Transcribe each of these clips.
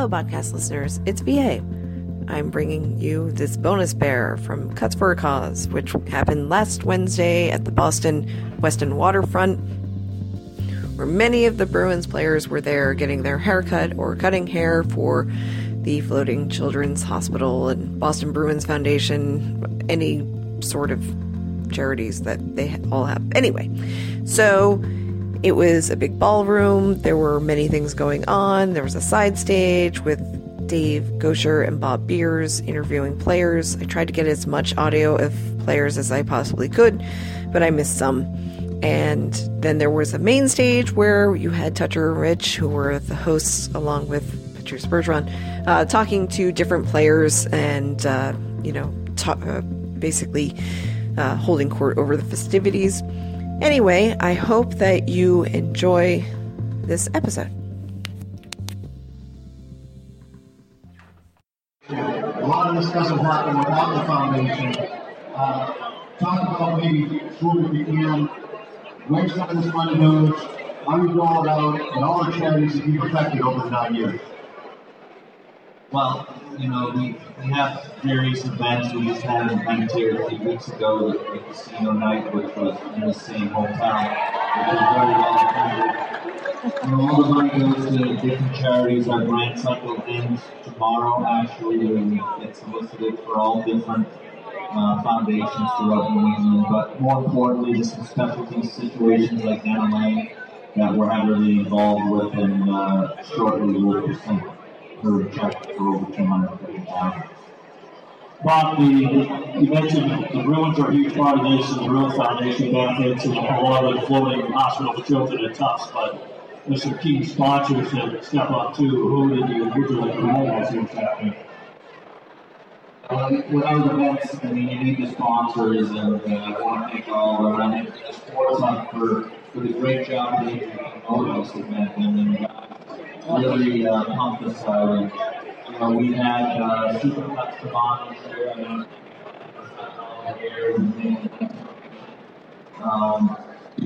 Hello, podcast listeners. It's VA. I'm bringing you this bonus bear from Cuts for a Cause, which happened last Wednesday at the Boston Westin Waterfront, where many of the Bruins players were there getting their haircut or cutting hair for the Floating Children's Hospital and Boston Bruins Foundation, any sort of charities that they all have. Anyway, so it was a big ballroom. There were many things going on. There was a side stage with Dave Goucher and Bob Beers interviewing players. I tried to get as much audio of players as I possibly could, but I missed some. And then there was a main stage where you had Toucher and Rich, who were the hosts, along with Patrice Bergeron, uh, talking to different players and, uh, you know, ta- uh, basically uh, holding court over the festivities. Anyway, I hope that you enjoy this episode. A lot of this doesn't happen without the foundation. Uh, talk about maybe who we can, where some of this money goes, how we roll it out, and all the charities that you've affected over the nine years. Well, you know, we, we have various events. We just had an event here a few weeks ago, the, casino night, which was in the same hotel, which was very well attended. Know, all the money goes to different charities. Our grant cycle ends tomorrow, actually, and get solicited for all different uh, foundations throughout New England. But more importantly, just some specialty situations like NLA that we're heavily involved with, and uh, shortly we'll present her check for over two hundred fifty thousand. Bob, the, you mentioned the Bruins are a huge part of this, and the Bruins Foundation benefits, and a lot of the floating hospital for children at Tufts, but there's some key sponsors that step up too. Who did you, who did you like to highlight here, Captain? Um, events, I mean, you need the sponsors, and uh, I want to thank all around it, the sports hub for, for the great job they did promote this event, and then uh, really uh, pumped out. And, you know, we had uh, Super Cuts Cavani here, I mean, and, um,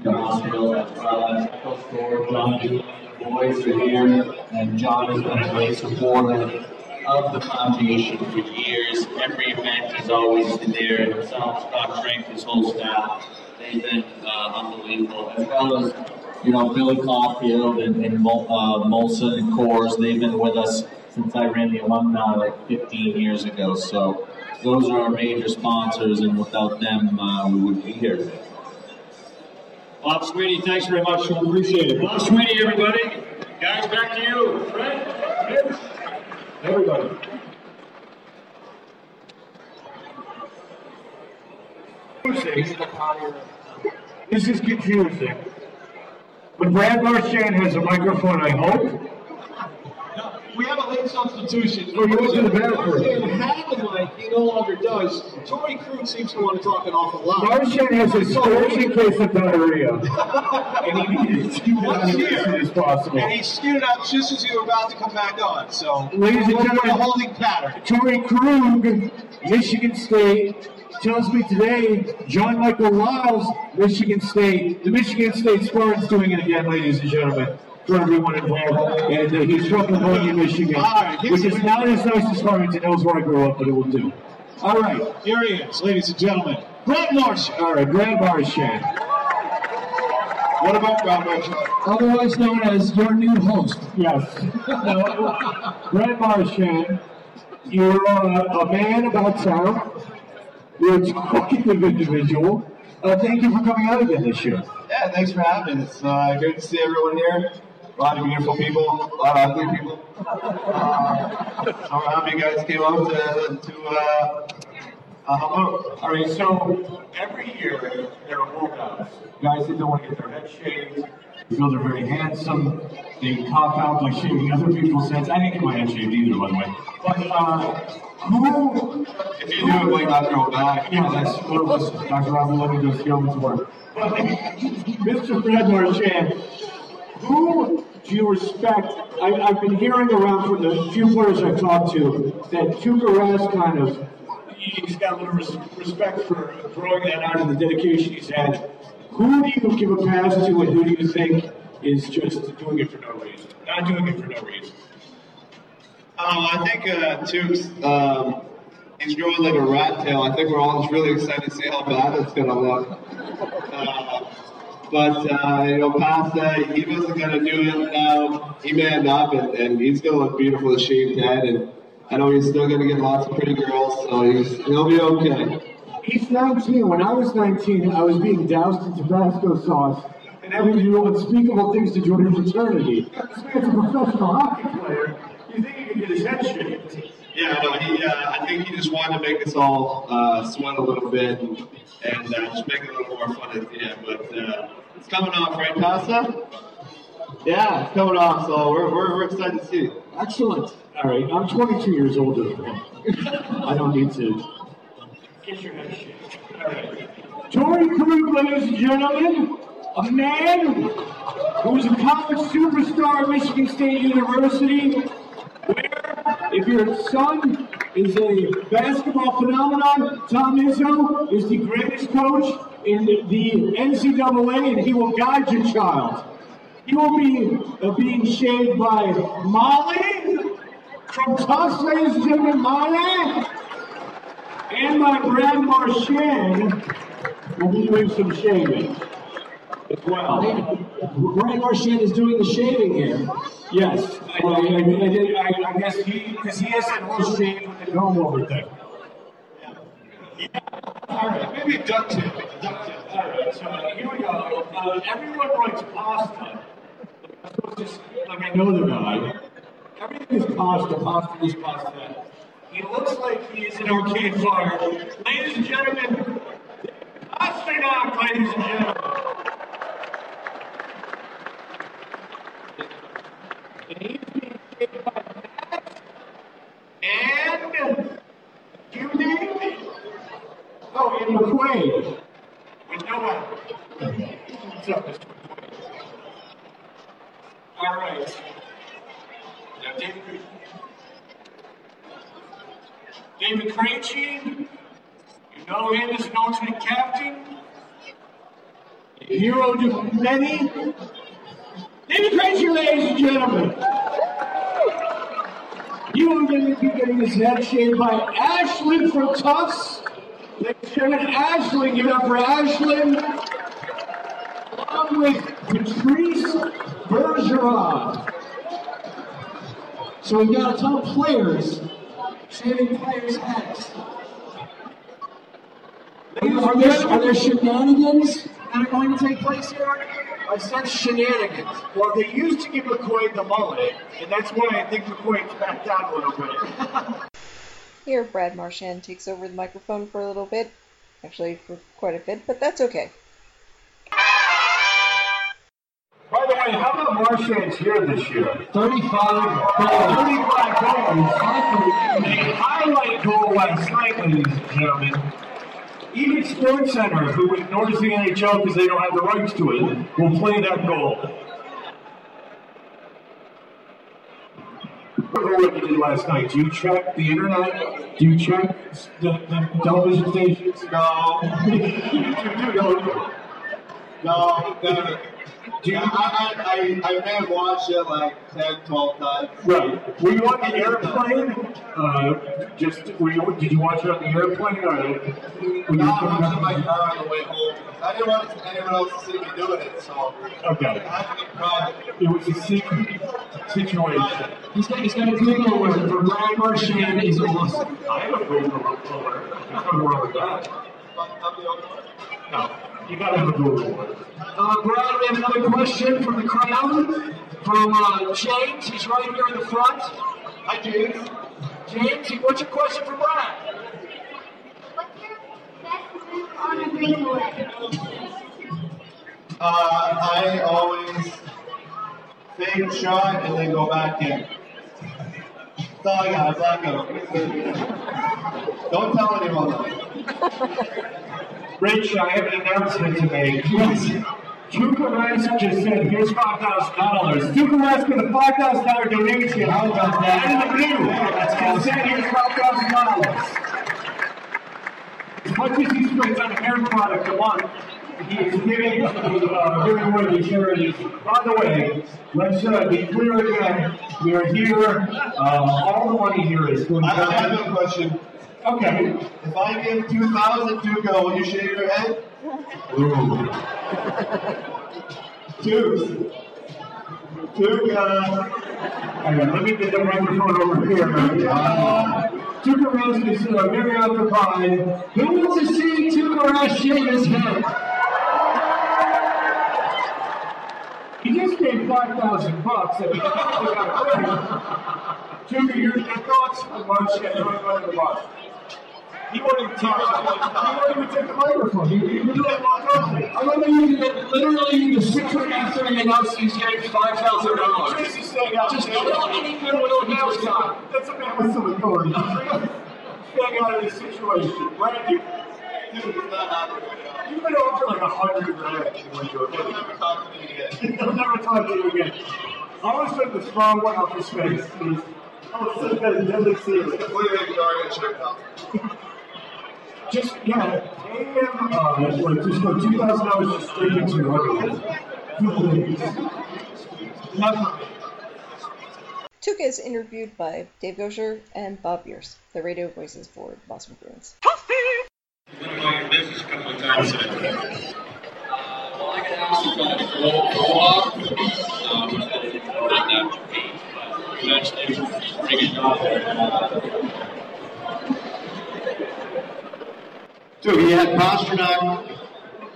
the hospital as well as Echo Store, John Julian, the boys are here, and John has been a great supporter of the foundation for years. Every event is always there. Himself, Scott Shrink, his whole staff, they've been uh, unbelievable. As well as, you know, Billy Caulfield and, and uh, Molson and Coors, they've been with us since I ran the alumni like 15 years ago. So those are our major sponsors, and without them, uh, we wouldn't be here today. Bob Sweeney, thanks very much. We appreciate it. Bob Sweeney, everybody. Guys, back to you. Fred, Mitch, everybody. This is confusing. But Brad Marchand has a microphone, I hope. We have a late substitution. Oh, you went to the bathroom. The mic, he no longer does. Torey Krug seems to want to talk an awful lot. Marchand has a scorching case of diarrhea. and he needed to get out of as soon as possible. And he skewed out just as you were about to come back on. So, Ladies and a gentlemen. holding pattern. Torey Krug, Michigan State, tells me today John Michael Liles, Michigan State. The Michigan State Spartans doing it again, ladies and gentlemen, for everyone involved. And uh, he's from Livonia, Michigan, All right, here's which is not as nice as Farmington Hills where I grew up, but it will do. All right, Here he is, ladies and gentlemen. Brett Marchand. all right, Brad Marchand. What about Brett Marchand? otherwise known as your new host. Yes. Now, Brett Marchand, you're uh, a man about town. You're a individual. Uh, thank you for coming out again this year. Yeah, thanks for having us. Uh, good to see everyone here. A lot of beautiful people, a lot of ugly people. Uh, so happy you guys came out to, to uh, uh, help out. All right, so every year there are workouts. Guys that don't want to get their head shaved, feel they're very handsome, they cop out by shaving other people's heads. I didn't get my head shaved either, by the way. But uh, who, If you do it, might not grow back. yeah, that's what it was. Dr. Robin Levy does yeoman's work. But Mr. Fred Marchand, who do you respect? I, I've been hearing around from the few players I've talked to that Tuukka kind of he's got a little res- respect for throwing that out and the dedication he's had. Who do you give a pass to, and who do you think is just doing it for no reason? Not doing it for no reason. Oh, I think uh, Tubes, um, he's growing like a rat tail. I think we're all just really excited to see how bad it's going to look. Uh, but, uh, you know, Pasta, he wasn't going to do it now. He manned up, and, and he's going to look beautiful with shaved head. And I know he's still going to get lots of pretty girls, so he's, he'll be okay. He's 19. When I was 19, I was being doused in Tabasco sauce and having to do unspeakable things to join a fraternity. This man's a professional hockey player. You think he could get his head shaved? Yeah, no, he, uh, I think he just wanted to make us all uh, sweat a little bit and, and uh, just make it a little more fun at the end. But uh, it's coming off, right, Pasta? Yeah, it's coming off, so we're, we're, we're excited to see it. Excellent. All right, I'm 22 years older than him. I don't need to get your head shaved. All right. Torey Krug, ladies and gentlemen, a man who's a college superstar at Michigan State University, where if your son is a basketball phenomenon, Tom Izzo is the greatest coach in the NCAA, and he will guide your child. He will be uh, being shaved by Molly from Tufts, ladies and gentlemen, Molly, and my Brad Marchand will be doing some shaving as well. Brian Marchand is doing the shaving here. Yes, I, I, I, I, guess he, because he has that whole shave the comb over thing. All right, maybe duck tip. Duck tip. All right, so uh, here we go. Uh, everyone writes pasta. Just like I know the guy. Everything is pasta, pasta this, pasta. He looks like he is an arcade fire. Ladies and gentlemen, Pastrnak, ladies and gentlemen. And he's being shaped by Matt and Judy. Oh, and McQuaid. With no one. What's up, Mr. All right. Now, David, David Krejci, you know him as an alternate captain. A hero to many. David Krejci, ladies and gentlemen. You are going to be getting his head shaved by Ashlyn from Tufts. Ladies and gentlemen, Ashlyn, give it up for Ashlyn. Along with Patrice Bergeron. So we've got a ton of players shaving players' heads. Are there, are there shenanigans that are going to take place here? I sense shenanigans. Well, they used to give McQuaid the mullet, and that's why I think McQuaid's backed out a little bit. Here, Brad Marchand takes over the microphone for a little bit. Actually, for quite a bit, but that's okay. By the way, how about Marchand's here this year? 35 goals. 35 goals. A highlight goal last night, ladies and gentlemen. Even SportsCenter, who ignores the NHL because they don't have the rights to it, will play that goal. What you did last night. Do you check the internet? Do you check the, the television stations? No, you do, don't you? no, no. Do you, I, I, I, I may have watched it like 10, 12 times. Right. Were you on the airplane? Uh, just were you? Did you watch it on the airplane, or were you No, I was in my car on the way home. I didn't want anyone else to see me doing it, so Okay. I had to be private. It was a secret situation. He's got, he's got a Google alert for Brian Marchand is awesome. I have a Google alert. There's nothing wrong with that. I'm, I'm the only one. No, you gotta have a Google alert. Uh, Brad, we have another question from the crowd from uh, James. He's right here in the front. Hi, James. James, what's your question for Brad? What's your best move on a breakaway? Uh, I always fake a shot and then go back in. That's all I got. Blackout. Don't tell anyone. Rich, I have an announcement to make. Tuukka Rask just said, here's five thousand dollars. Tuukka Rask with a five thousand dollar donation. How about that? And the blue. Just said, here's five thousand dollars. As much as he spends on hair product a month, he is giving to uh, very worthy charities. By the way, let's uh, be clear again. We are here. Uh, all the money here is going I I have to. a question. Okay. If I give two thousand Tuca, will you shave your head? Ooh. Two. Tuca. Hang on, let me get the microphone over here. Uh, Tuukka Rose is uh, very occupied. Who wants to see Tuukka Rose shave his head? He just gave 5,000 bucks. and he probably got a break. Tuukka, your, thoughts on March and under the bus? He won't even talk. He won't even take the microphone. He, he really walked over. I that you can literally you can sit right after everything else he's getting five thousand dollars. Staying out. Just kill any goodwill he was got. That's a man with some authority. Staying out of this situation. Randy, you've been on for like a hundred grand. when you were. Never talk to me again. He'll never talk to you again. I always took the strong one off his face. He's, oh, so good, deadly serious. Completely ignoring it, check out. Just, yeah, pay uh, what, just go two thousand dollars just straight into your underwear. Not Tuca is interviewed by Dave Goucher and Bob Beers, the radio voices for Boston Bruins. To there. Uh, Dude, you had Pastrnak,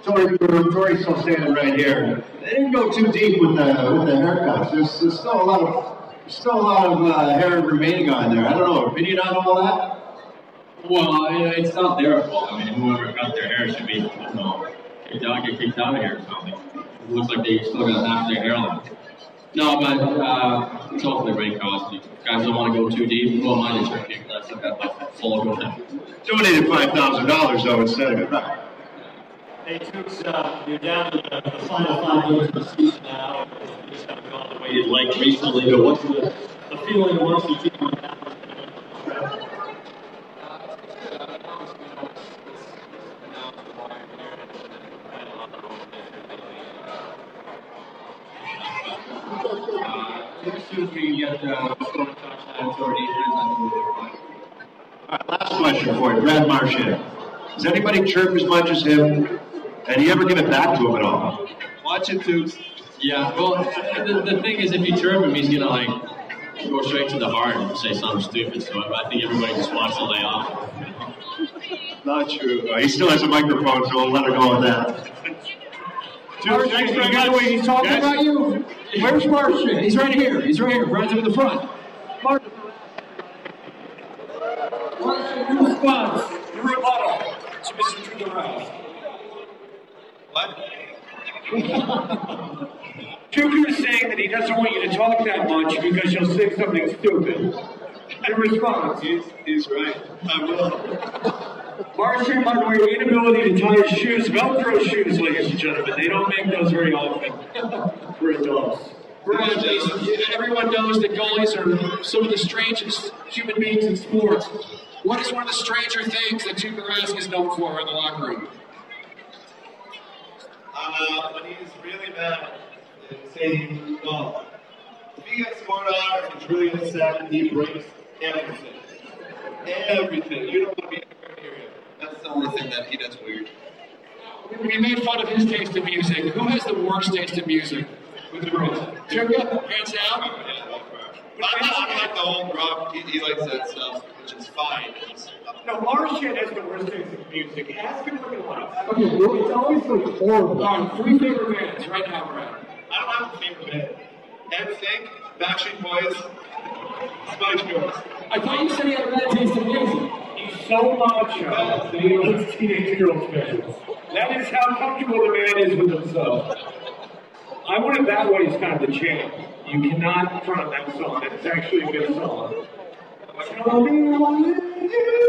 Torey, Torey's still standing right here. They didn't go too deep with the with the haircuts. There's, there's still a lot of still a lot of uh, hair remaining on there. I don't know. Opinion on all that? Well, it's not their fault. I mean, whoever cut their hair should be, you know, kicked out, get kicked out of here or something. It looks like they still got half their hair left. No, but uh, it's all for the great cause. If guys don't want to go too deep, go on my kick. That's like a full go down. Donated five thousand dollars though instead of it. Hey, Tooks, uh, you're down to the, the final five games of the season now. It's haven't gone the way you'd like recently, but what's the, the feeling once the team went down? As soon as we get uh, scoring touchdowns or defense, I think we'll be fine. All right, last question for you, Brad Marchand. Does anybody chirp as much as him? And you ever give it back to him at all? Watch it, Toots. Yeah, well, the, the thing is, if you chirp him, he's gonna like go straight to the heart and say something stupid. So I think everybody just wants to lay off. Not true. Uh, he still has a microphone, so we'll let her go with that. Martian, by the way, he's talking about you. Where's Martian? He's right here. He's right here. Brad's up in the front. Martian, your response. Your rebuttal to Mr. Tugarel. What? Tuukka is saying that he doesn't want you to talk that much because you'll say something stupid. In response, He's, he's right. I will. Martian, by the way, your inability to tie your shoes, Velcro shoes, ladies and gentlemen, they don't make those very often for adults. Brad, everyone knows that goalies are some of the strangest human beings in sports. What is one of the stranger things that Tuukka Rask is known for in the locker room? Uh, when he's really mad and saying, well, if he gets scored on or he's really upset, he breaks everything. Everything. You don't want to be anywhere near him. That's the only thing that he does weird. We made fun of his taste in music. Who has the worst taste in music with the Bruins? Tuukka, hands down. I'm not like the whole rock. He, he likes that stuff, which is fine. It's, No, Martian has the worst taste in music. Ask him what he likes. Okay, well, it's always like horrible. All right, three favorite bands right now, Brad. I don't have a favorite band. NSYNC, Backstreet Boys, Spice Girls. I thought you said he had a bad taste in music. So much he likes teenage girls' bands. That is how comfortable the man is with himself. I want it that way is kind of the chant. You cannot front that song. It's actually a good song. Tell me why I want it that way.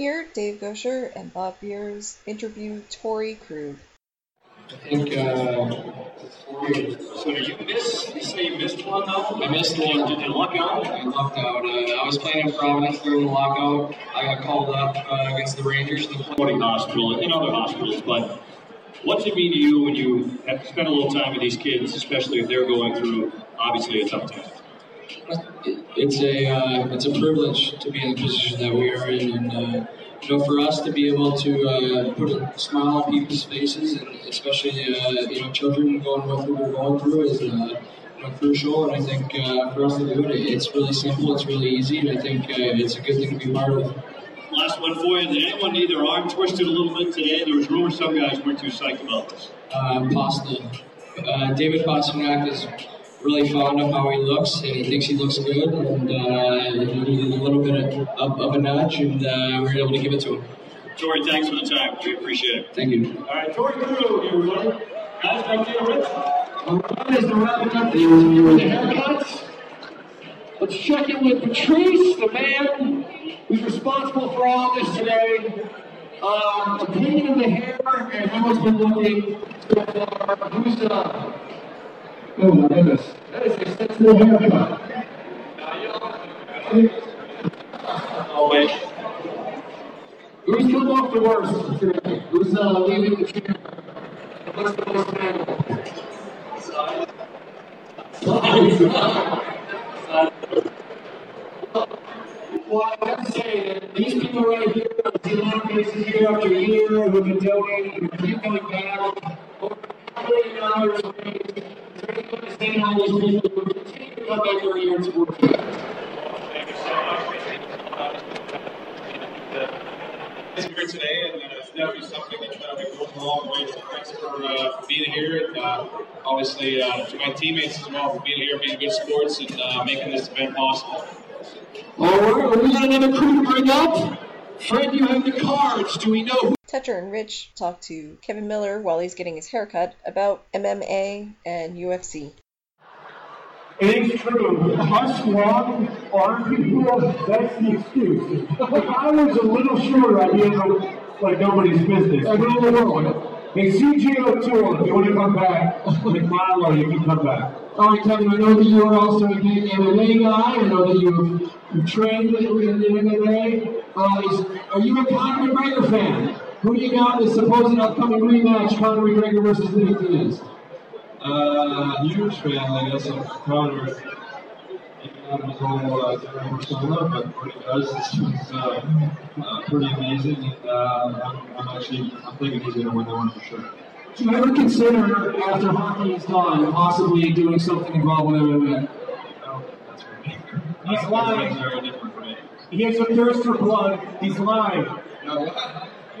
Here, Dave Goucher and Bob Beers interview Torey Krug. I think, uh, so did you miss, you say you missed one though? I missed one. Did you luck out? I lucked out. Uh, I was playing in Providence during the lockout. I got called up uh, against the Rangers. in The Floating Hospital and other hospitals, but what's it mean to you when you have spent a little time with these kids, especially if they're going through obviously a tough time? it's a uh, it's a privilege to be in the position that we are in, and uh, you know, for us to be able to uh, put a smile on people's faces, and especially uh, you know children going what we're going through, is uh, you know, crucial. And I think uh, for us to do it, it's really simple, it's really easy, and I think uh, it's a good thing to be part of. Last one for you. Did anyone need their arm twisted a little bit today? There was rumors some guys weren't too psyched about this. uh, Pasta. Uh, David Pastrnak is really fond of how he looks, and he thinks he looks good, and uh, he needed a little bit of, of, of a nudge, and uh, we were able to give it to him. Torey, thanks for the time. We appreciate it. Thank you. All right, Torey Krug, everybody. Guys, back there, Rich. Alright, as we're wrapping up the interview with the haircuts, let's check in with Patrice, the man who's responsible for all this today. Um, opinion of the hair and how it's been looking so far. Who's uh? Oh my goodness, that is a sensible haircut. Oh, wait. Who's come off the worst today? Who's uh, leaving the chair? What's the most memorable? Well, I have to say that these people right here, the long faces year after year, who've been donating, who keep coming back, over a million dollars raised. To thank to you? Today, and uh. So thanks for, being here, and obviously to my teammates as well for being here, being good sports, and uh, making this event possible. Well, we got another crew to bring up. Fred, you have the cards. Do we know who? Toucher and Rich talk to Kevan Miller while he's getting his haircut about MMA and UFC. It is true. Us long arm people, that's the excuse. If I was a little shorter, I'd be able to, like nobody's business. I know the world. Hey, CJ O'Toole, if you want to come back, McMilo, you can come back. All right, Kevin, I know that you are also a big MMA guy. I know that you've, you've trained in, in MMA. Uh, is, are you a Conor McGregor fan? Who do you got in the supposed upcoming rematch, Conor McGregor versus Nick Diaz? Uh, huge fan, I guess, of Conor. Even out of his whole uh, different persona, but what he does is, is uh, uh, pretty amazing. And, uh, I'm, I'm actually, I'm thinking he's going to win that one for sure. Do you ever consider, after hockey is done, possibly doing something involved with MMA? I don't think that's for me. He's Uh, lying. It's very different for me. He has a thirst for blood. He's lying. No,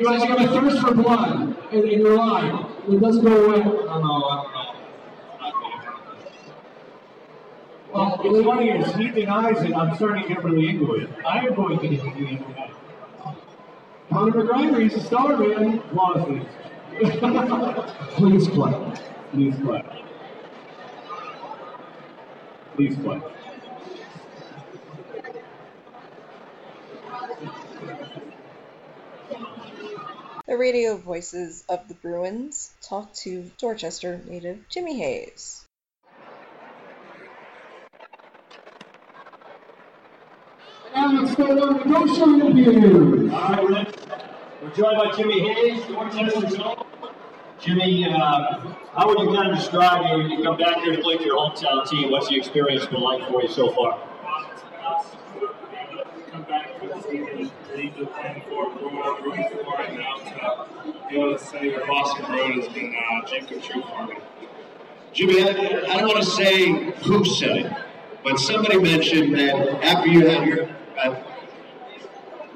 You guys got a thirst for blood, and, and you're lying. It doesn't go away. I don't know, I don't know. Well, what's funny is he denies it. I'm starting to get really into it. I am going to get into it. Conor McGregor, he's a star, man. Lawsuits. Please play. Please play. Please play. The radio voices of the Bruins talk to Dorchester native Jimmy Hayes. I'm next up on the Go Show interview. All right, Rich. We're joined by Jimmy Hayes, Dorchester Zone. Jimmy, uh, how would you kind of describe you when you come back here to play for your hometown team? What's the experience been like for you so far? To the plan for, up rooting for, and now to be able to say that Boston Road has been uh, come true for me. Jimmy, I, I don't want to say who said it, but somebody mentioned that after you had your, uh,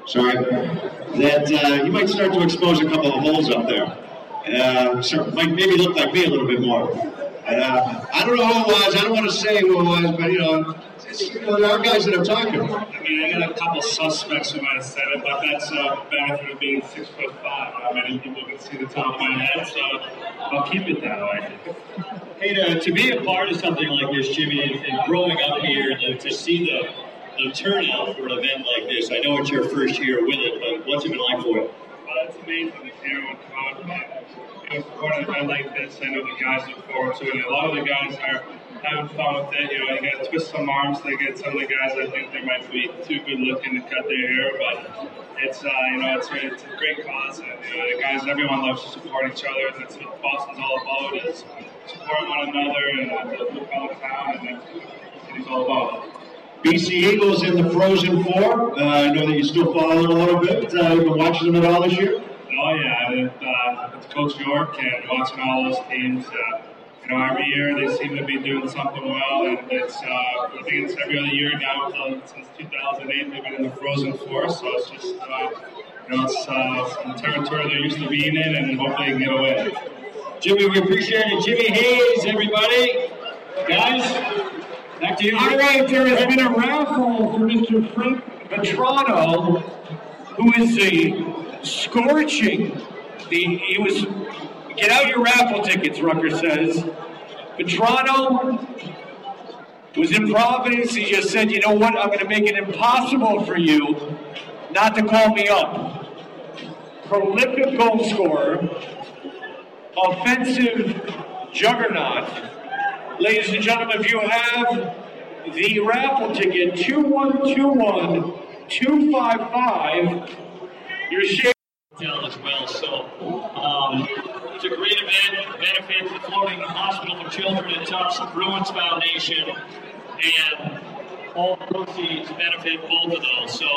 sorry, that uh, you might start to expose a couple of holes up there. Uh, so might maybe look like me a little bit more. Uh, I don't know who it was. I don't want to say who it was, but you know, know there are guys that I'm talking to. I mean, I got a couple suspects who might have said it, but that's a benefit of being six foot five. Not many people can see the top of my head, so I'll keep it that way. Hey, to, to be a part of something like this, Jimmy, and, and growing up here, to, to see the, the turnout for an event like this, I know it's your first year with it, but what's it been like for you? Well, it's amazing to hear what God, but you know, an event like this, I know the guys look forward to it. A lot of the guys are having fun with it. You know, you got to twist some arms to get some of the guys. I think they might be too good looking to cut their hair, but it's uh, you know, it's, it's a great cause, and you know, the guys, everyone loves to support each other, and that's what Boston's all about is support one another and uh, the, the fellow town, and that's what it's all about. BC Eagles in the Frozen Four. Uh, I know that you still follow them a little bit. Uh, you've been watching them at all this year? Oh yeah, with, uh, with Coach York and watching all those teams. Uh, you know, every year they seem to be doing something well, and it's uh, I think it's every other year now uh, since 2008 they've been in the Frozen Four. So it's just uh, you know it's uh, some territory they're used to being in, and hopefully they can get away. Jimmy, we appreciate it. Jimmy Hayes, everybody. Guys, back to you. All right, there has been a raffle for Mr. Frank Vatrano, who is the scorching. The he was get out your raffle tickets. Rucker says Vatrano was in Providence. He just said, "You know what? I'm going to make it impossible for you not to call me up." Prolific goal scorer, offensive juggernaut. Ladies and gentlemen, if you have the raffle ticket 2121 255, you're sharing. As well. So um, it's a great event. Benefits the Floating Hospital for Children at Tufts Bruins Foundation, and all proceeds benefit both of those. So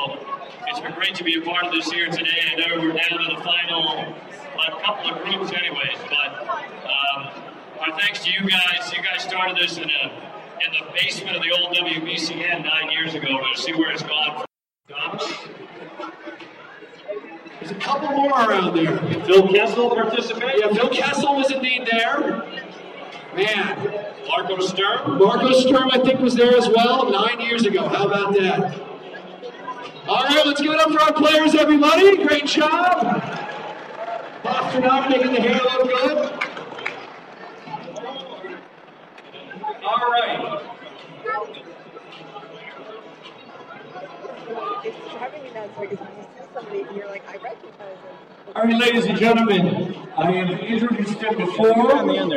it's been great to be a part of this here today. I know we're down to the final a couple of groups, anyways. But um, our thanks to you guys. You guys started this in a in the basement of the old WBCN nine years ago. But to see where it's gone. There's a couple more around there. Phil Kessel participated. Yeah, Phil Kessel was indeed there. Man, Marco Sturm. Marco Sturm, I think, was there as well nine years ago. How about that? All right, let's give it up for our players, everybody. Great job. Boston up, making the hair look good. All right. It's driving me nuts because when you see somebody and you're like, I recognize them. All right, ladies and gentlemen, I have introduced him before,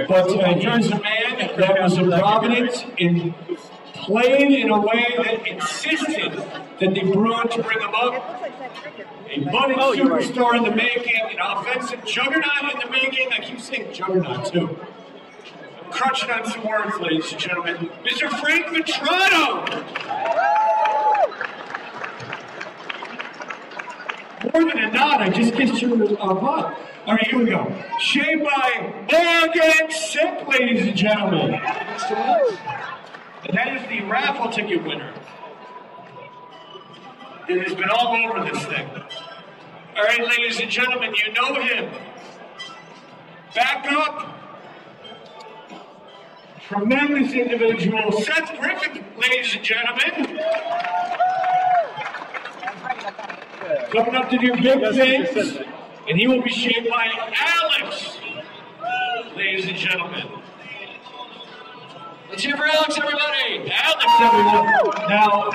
but uh, here's a man that was in Providence and played in a way that insisted that the Bruins bring him up. A budding superstar in the making, an offensive juggernaut in the making. I keep saying juggernaut too. I'm crunching on some words, ladies and gentlemen. Mr. Frank Vatrano! More than a nod, I just kissed your uh, butt. All right, here we go. Shaved by Morgan Sick, ladies and gentlemen. And that is the raffle ticket winner. It has been all over this thing. All right, ladies and gentlemen, you know him. Back up. Tremendous individual. Seth Griffith, ladies and gentlemen. Coming up to do big things. And he will be shaped by Alex. Ladies and gentlemen. Let's hear for Alex, everybody. Alex, everyone. Now,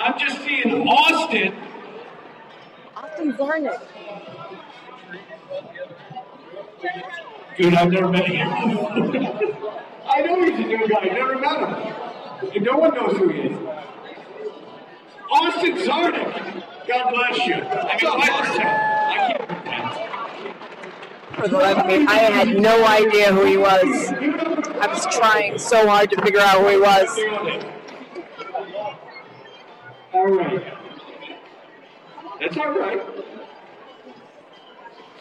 I'm just seeing Austin. Austin Czarnik. Dude, I've never met him. I know he's a new guy. I've never met him. And no one knows who he is. Austin Czarnik. God bless you. I mean, Austin. I can't pretend. For the life of me, I had no idea who he was. I was trying so hard to figure out who he was. All right. That's all right.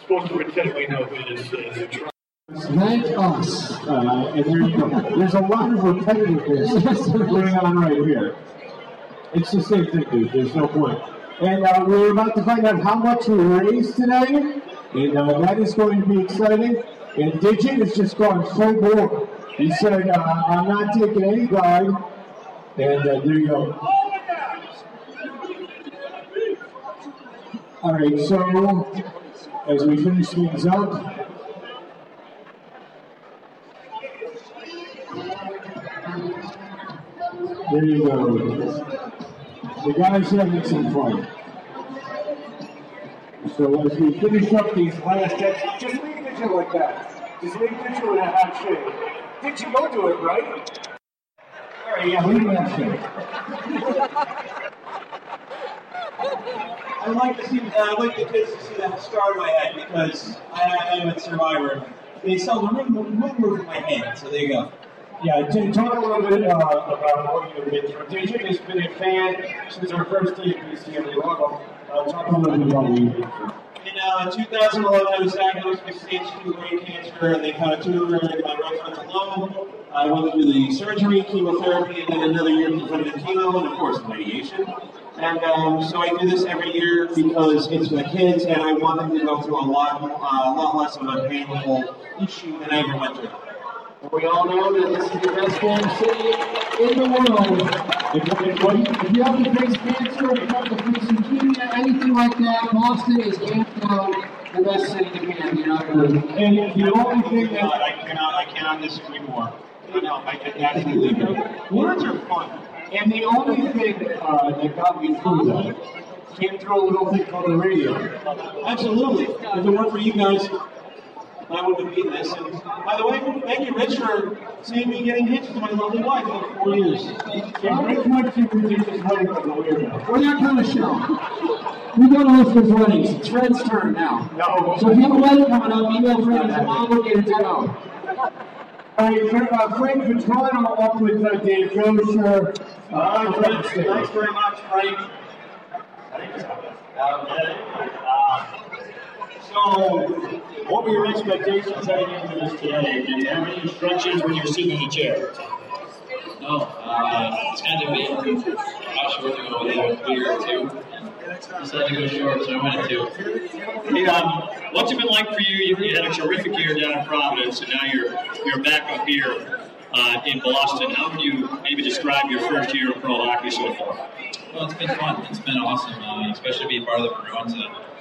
Supposed to pretend we know who this is. Thank us. Uh, and there you go. There's a lot of repetitiveness going on right here. It's the same thing, dude. There's no point. And uh, we're about to find out how much we raised today. And uh, that is going to be exciting. And Digit is just going full bore. He said, uh, I'm not taking any guide. And uh, there you go. All right, so as we finish things up, there you go. The guys having some fun. So as we finish up these last steps, just leave Digit like that. Just leave Digit with a half shake. Did you go do it, right? All right, yeah, leave that shake. I like to see. Uh, I like the kids to see that scar in my head because I, I am a survivor. They seldom move, move my hand, so there you go. Yeah, talk a little bit uh, about what you've been through. Digit has been a fan since our first day at level. Uh, talk a little bit about what you've been through. In uh, 2011, I was diagnosed with stage 2 brain cancer, and they found a tumor in my right frontal lobe. I went through the surgery, chemotherapy, and then another year of chemo, and of course, radiation. And um, so I do this every year because it's my kids, and I want them to go through a lot, uh, a lot less of a painful issue than I ever went through. We all know that this is the best damn city in the world. If, if, you have to face cancer, if you have to face leukemia, anything like that, Boston is hands down the best city to be in. You're not going to. And the only thing that I cannot, I cannot disagree more. No, I absolutely. Words are fun. And the only thing uh, that got me through that came through a little thing called the radio. Absolutely. If it weren't for you guys, I wouldn't have beaten this. And by the way, thank you, Rich, for seeing me getting hitched to my lovely wife for four years. Yeah, Rich went to Rich's wedding of the weirdo. We're that kind of show. We go to Oscar's weddings. It's Fred's turn now. No. So if you have a wedding coming up, email Fred and his mom will get it to go. All right, Fr- uh, Frank Vatrano up with uh, Dave Goucher. Uh, Thanks, thanks very much, Frank. So, what were your expectations heading into this today? Did you have any instructions when you were sitting in the chair? No, uh, it's kind of been how short to go with a beer or two. Decided to go short, so I went at two. Hey, um, what's it been like for you? You, you had a terrific year down in Providence, and now you're you're back up here uh, in Boston. How would you maybe describe your first year of pro hockey so far? Well, it's been fun. It's been awesome, uh, especially to be part of the Bruins,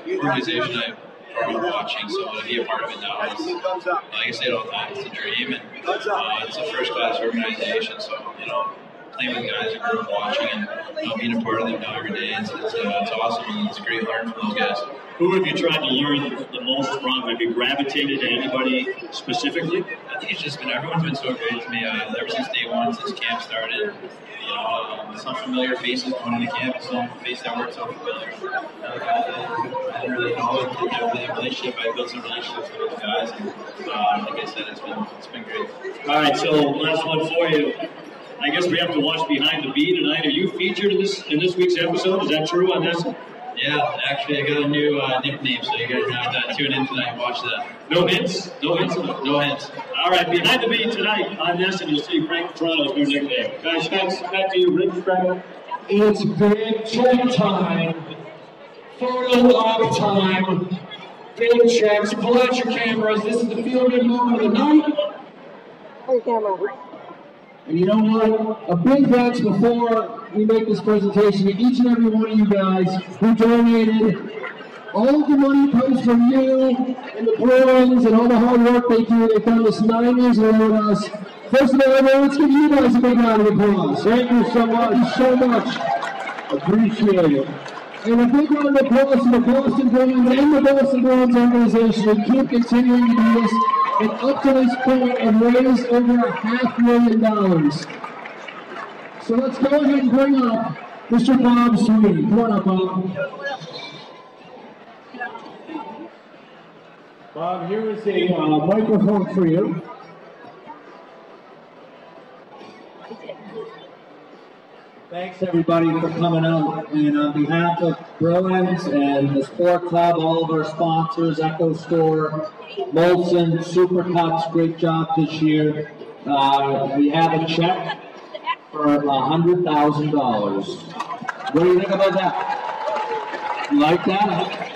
organization I've up watching. So to be a part of it now is, like I say it all the time, it's a dream, and uh, it's a first class organization. So you know, playing with guys I grew up watching and you know, being a part of them now every day, it's, it's, uh, it's awesome, and it's great learning from those guys. Who have you tried to learn the most from? Have you gravitated to anybody specifically? I think it's just been everyone's been so great to me uh, ever since day one, since camp started. You know, um, some familiar faces going into camp, some faces that weren't so familiar. Uh, I didn't really know, and didn't have really a relationship. I built some relationships with those guys, and uh, like I said, it's been it's been great. All right, so last one for you. I guess we have to watch Behind the B tonight. Are you featured in this in this week's episode? Is that true on this? Yeah, actually, I got a new uh, nickname, so you guys have to tune in tonight and watch that. No hints? No hints? No hints. All right, Behind the B tonight on this, and you'll see Frank Toronto's new nickname. Guys, thanks. Back to you, Rick Frank. It's big check time. Photo op time. Big checks. Pull out your cameras. This is the feel good moment of the night. Hey, camera. And you know what? A big thanks before we make this presentation to each and every one of you guys who donated. All the money comes from you and the Bruins and all the hard work they do. They've done this nine years in with us. First of all, everyone, let's give you guys a big round of applause. Thank you so much. You so much. Appreciate it. And a big round of applause to the Boston Bruins and the Boston Bruins organization who keep continuing to do this. And up to this point, have raised over a half million dollars. So let's go ahead and bring up Mr. Bob Sweeney, come on up, Bob. Bob, here is a uh, microphone for you. Thanks everybody for coming out. And on behalf of Bruins and the Sport Club, all of our sponsors, Echo Store, Molson, Super Cups, great job this year. Uh, we have a check for a hundred thousand dollars. What do you think about that? You like that?